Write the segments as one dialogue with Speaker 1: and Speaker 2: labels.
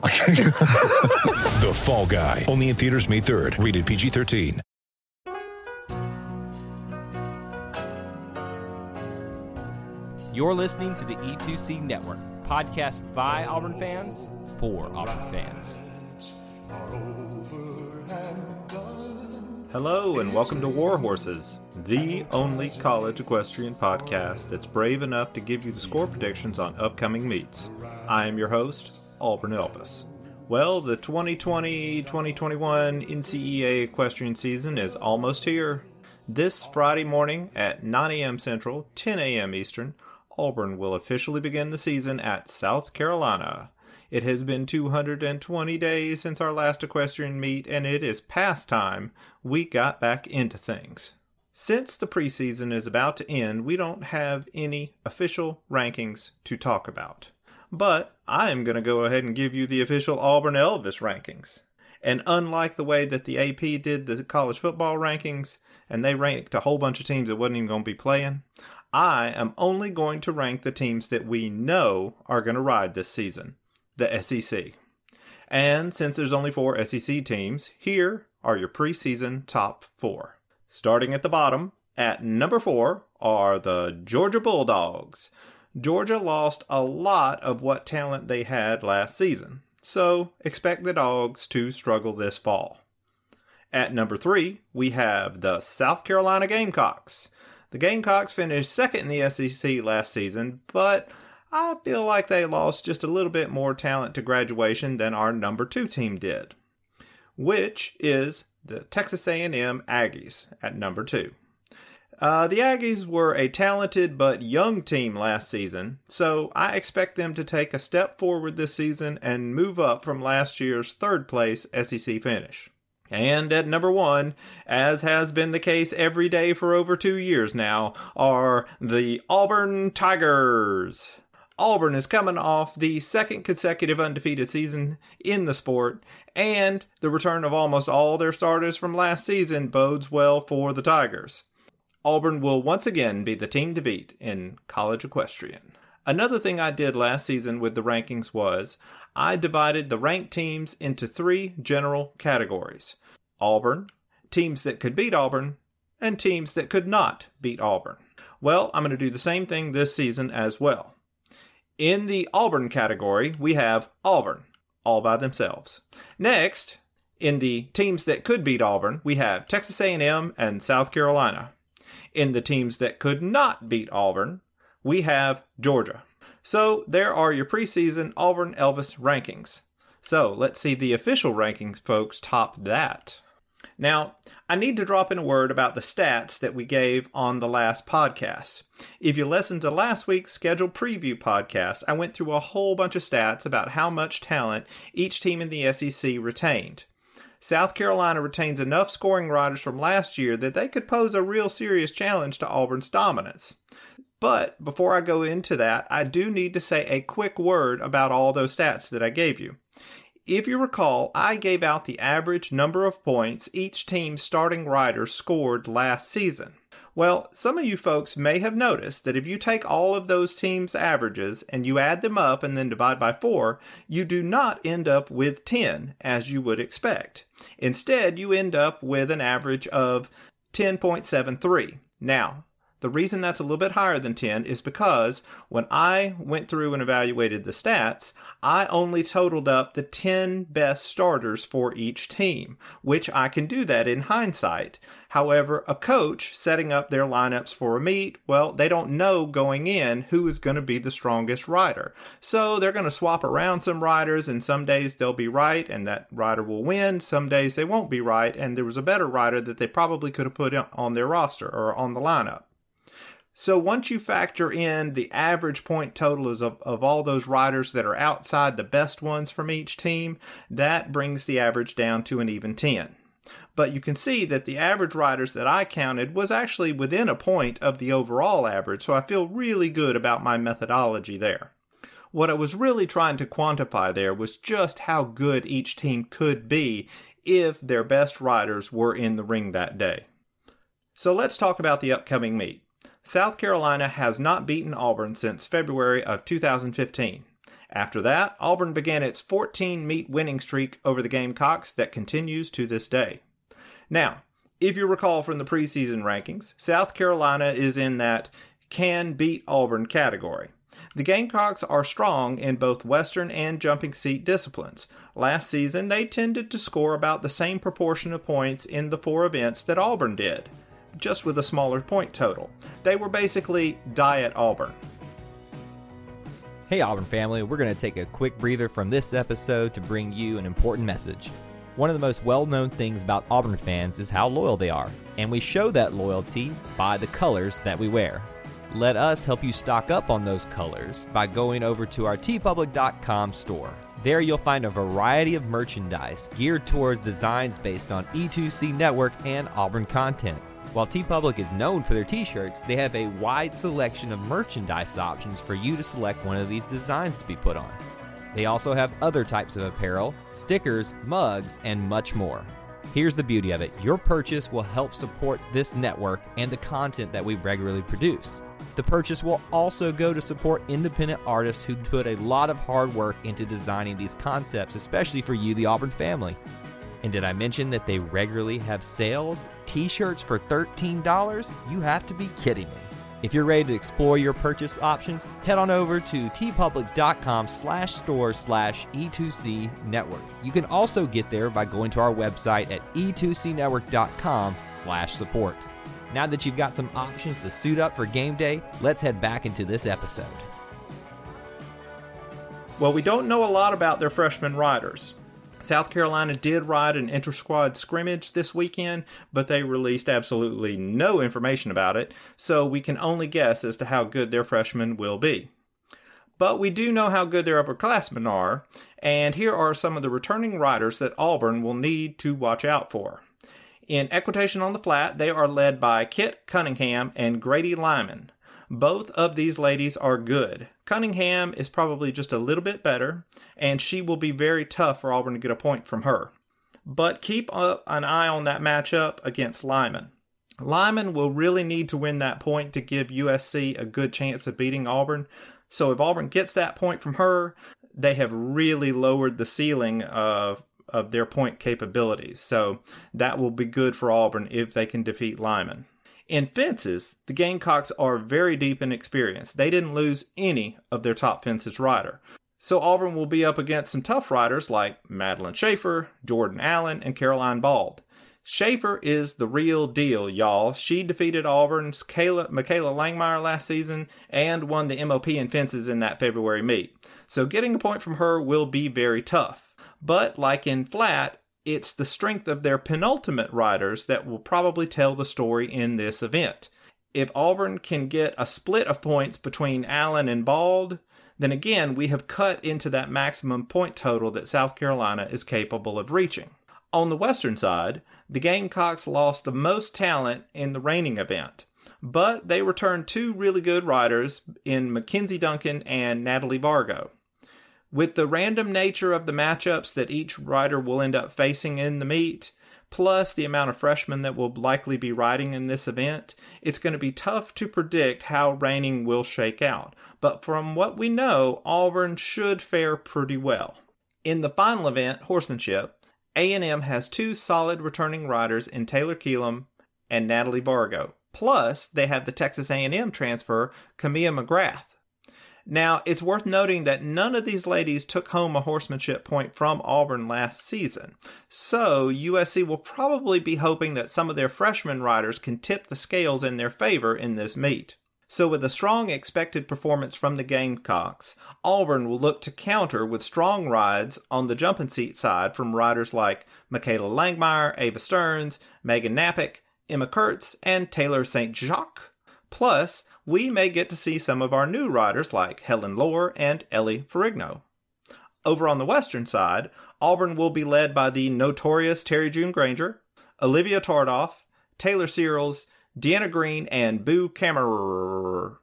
Speaker 1: The Fall Guy. Only in theaters May 3rd. Rated PG-13.
Speaker 2: You're listening to the E2C Network, podcast by Auburn fans for Auburn fans.
Speaker 3: Hello, and welcome to War Horses, the only college equestrian podcast that's brave enough to give you the score predictions on upcoming meets. I am your host, Auburn Elvis. Well, the 2020 2021 NCEA equestrian season is almost here. This Friday morning at 9 a.m. Central, 10 a.m. Eastern, Auburn will officially begin the season at South Carolina. It has been 220 days since our last equestrian meet, and it is past time we got back into things. Since the preseason is about to end, we don't have any official rankings to talk about. But I am going to go ahead and give you the official Auburn Elvis rankings. And unlike the way that the AP did the college football rankings, and they ranked a whole bunch of teams that wasn't even going to be playing, I am only going to rank the teams that we know are going to ride this season the SEC. And since there's only four SEC teams, here are your preseason top four. Starting at the bottom, at number four are the Georgia Bulldogs. Georgia lost a lot of what talent they had last season, so expect the Dogs to struggle this fall. At number three, we have the South Carolina Gamecocks. The Gamecocks finished second in the SEC last season, but I feel like they lost just a little bit more talent to graduation than our number two team did, which is the Texas A&M Aggies at number two. Uh, the Aggies were a talented but young team last season, so I expect them to take a step forward this season and move up from last year's third place SEC finish. And at number one, as has been the case every day for over two years now, are the Auburn Tigers. Auburn is coming off the second consecutive undefeated season in the sport, and the return of almost all their starters from last season bodes well for the Tigers. Auburn will once again be the team to beat in college equestrian. Another thing I did last season with the rankings was I divided the ranked teams into three general categories Auburn, teams that could beat Auburn, and teams that could not beat Auburn. Well, I'm going to do the same thing this season as well. In the Auburn category, we have Auburn, all by themselves. Next, in the teams that could beat Auburn, we have Texas A&M and South Carolina. In the teams that could not beat Auburn, we have Georgia. So there are your preseason Auburn Elvis rankings. So let's see the official rankings folks top that. Now, I need to drop in a word about the stats that we gave on the last podcast. If you listened to last week's scheduled preview podcast, I went through a whole bunch of stats about how much talent each team in the SEC retained. South Carolina retains enough scoring riders from last year that they could pose a real serious challenge to Auburn's dominance. But before I go into that, I do need to say a quick word about all those stats that I gave you. If you recall, I gave out the average number of points each team's starting rider scored last season. Well, some of you folks may have noticed that if you take all of those teams' averages and you add them up and then divide by 4, you do not end up with 10 as you would expect. Instead, you end up with an average of 10.73. Now, the reason that's a little bit higher than 10 is because when I went through and evaluated the stats, I only totaled up the 10 best starters for each team, which I can do that in hindsight. However, a coach setting up their lineups for a meet, well, they don't know going in who is going to be the strongest rider. So they're going to swap around some riders, and some days they'll be right and that rider will win. Some days they won't be right, and there was a better rider that they probably could have put on their roster or on the lineup. So once you factor in the average point totals of, of all those riders that are outside the best ones from each team, that brings the average down to an even 10. but you can see that the average riders that I counted was actually within a point of the overall average, so I feel really good about my methodology there. What I was really trying to quantify there was just how good each team could be if their best riders were in the ring that day. So let's talk about the upcoming meet. South Carolina has not beaten Auburn since February of 2015. After that, Auburn began its 14 meet winning streak over the Gamecocks that continues to this day. Now, if you recall from the preseason rankings, South Carolina is in that can beat Auburn category. The Gamecocks are strong in both Western and jumping seat disciplines. Last season, they tended to score about the same proportion of points in the four events that Auburn did, just with a smaller point total. They were basically Diet Auburn.
Speaker 2: Hey, Auburn family, we're going to take a quick breather from this episode to bring you an important message. One of the most well known things about Auburn fans is how loyal they are, and we show that loyalty by the colors that we wear. Let us help you stock up on those colors by going over to our teepublic.com store. There you'll find a variety of merchandise geared towards designs based on E2C Network and Auburn content. While TeePublic is known for their t-shirts, they have a wide selection of merchandise options for you to select one of these designs to be put on. They also have other types of apparel, stickers, mugs, and much more. Here's the beauty of it your purchase will help support this network and the content that we regularly produce. The purchase will also go to support independent artists who put a lot of hard work into designing these concepts, especially for you, the Auburn family. And did I mention that they regularly have sales? T shirts for $13? You have to be kidding me. If you're ready to explore your purchase options, head on over to teepublic.com slash store slash E2C network. You can also get there by going to our website at e2cnetwork.com slash support. Now that you've got some options to suit up for game day, let's head back into this episode.
Speaker 3: Well, we don't know a lot about their freshman riders. South Carolina did ride an inter squad scrimmage this weekend, but they released absolutely no information about it, so we can only guess as to how good their freshmen will be. But we do know how good their upperclassmen are, and here are some of the returning riders that Auburn will need to watch out for. In equitation on the flat, they are led by Kit Cunningham and Grady Lyman. Both of these ladies are good. Cunningham is probably just a little bit better, and she will be very tough for Auburn to get a point from her. But keep an eye on that matchup against Lyman. Lyman will really need to win that point to give USC a good chance of beating Auburn. So if Auburn gets that point from her, they have really lowered the ceiling of of their point capabilities. So that will be good for Auburn if they can defeat Lyman. In fences, the Gamecocks are very deep in experience. They didn't lose any of their top fences rider. So Auburn will be up against some tough riders like Madeline Schaefer, Jordan Allen, and Caroline Bald. Schaefer is the real deal, y'all. She defeated Auburn's Kayla, Michaela Langmeyer last season and won the MOP in fences in that February meet. So getting a point from her will be very tough. But like in flat, it's the strength of their penultimate riders that will probably tell the story in this event. If Auburn can get a split of points between Allen and Bald, then again, we have cut into that maximum point total that South Carolina is capable of reaching. On the Western side, the Gamecocks lost the most talent in the reining event, but they returned two really good riders in Mackenzie Duncan and Natalie Vargo. With the random nature of the matchups that each rider will end up facing in the meet, plus the amount of freshmen that will likely be riding in this event, it's going to be tough to predict how reining will shake out. But from what we know, Auburn should fare pretty well. In the final event, horsemanship, A&M has two solid returning riders in Taylor Keelam and Natalie Vargo. Plus, they have the Texas A&M transfer, Camilla McGrath. Now, it's worth noting that none of these ladies took home a horsemanship point from Auburn last season. So, USC will probably be hoping that some of their freshman riders can tip the scales in their favor in this meet. So, with a strong expected performance from the Gamecocks, Auburn will look to counter with strong rides on the jumping seat side from riders like Michaela Langmeyer, Ava Stearns, Megan Napick, Emma Kurtz, and Taylor St. Jacques. Plus, we may get to see some of our new riders like Helen Lohr and Ellie Ferrigno. Over on the western side, Auburn will be led by the notorious Terry June Granger, Olivia Tardoff, Taylor Searles, Deanna Green, and Boo Kammerer.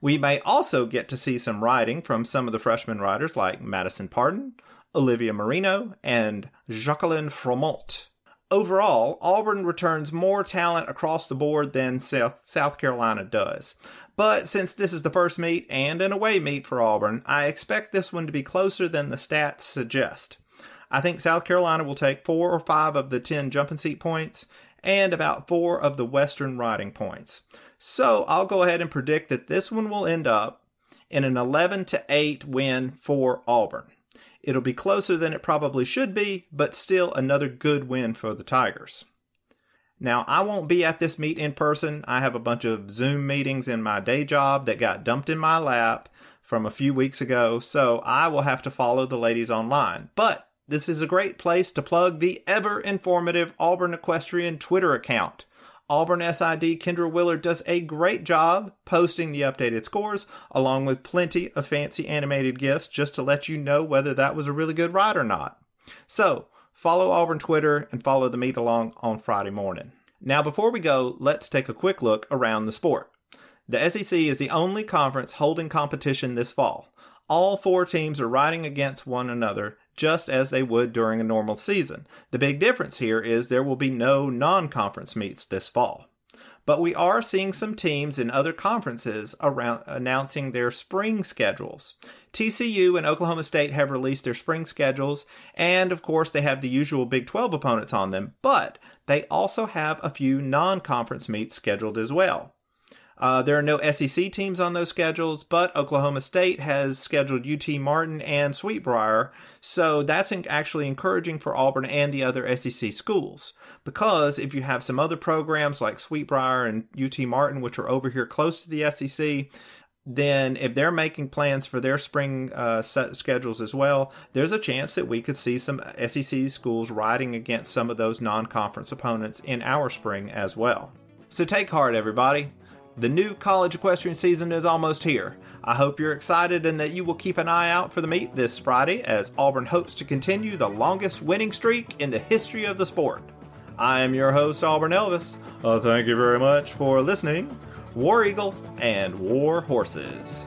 Speaker 3: We may also get to see some riding from some of the freshman riders like Madison Pardon, Olivia Marino, and Jacqueline Fromont. Overall, Auburn returns more talent across the board than South, South Carolina does. But since this is the first meet and an away meet for Auburn, I expect this one to be closer than the stats suggest. I think South Carolina will take four or five of the 10 jumping seat points and about four of the Western riding points. So I'll go ahead and predict that this one will end up in an 11 to 8 win for Auburn. It'll be closer than it probably should be, but still another good win for the Tigers. Now, I won't be at this meet in person. I have a bunch of Zoom meetings in my day job that got dumped in my lap from a few weeks ago, so I will have to follow the ladies online. But this is a great place to plug the ever informative Auburn Equestrian Twitter account. Auburn SID Kendra Willard does a great job posting the updated scores, along with plenty of fancy animated GIFs just to let you know whether that was a really good ride or not. So, follow Auburn Twitter and follow the meet along on Friday morning. Now, before we go, let's take a quick look around the sport. The SEC is the only conference holding competition this fall. All four teams are riding against one another just as they would during a normal season. The big difference here is there will be no non conference meets this fall. But we are seeing some teams in other conferences around announcing their spring schedules. TCU and Oklahoma State have released their spring schedules, and of course, they have the usual Big 12 opponents on them, but they also have a few non conference meets scheduled as well. Uh, there are no SEC teams on those schedules, but Oklahoma State has scheduled UT Martin and Sweet Briar, so that's actually encouraging for Auburn and the other SEC schools. Because if you have some other programs like Sweet Briar and UT Martin, which are over here close to the SEC, then if they're making plans for their spring uh, schedules as well, there's a chance that we could see some SEC schools riding against some of those non conference opponents in our spring as well. So take heart, everybody. The new college equestrian season is almost here. I hope you're excited and that you will keep an eye out for the meet this Friday as Auburn hopes to continue the longest winning streak in the history of the sport. I am your host, Auburn Elvis. Uh, thank you very much for listening. War Eagle and War Horses.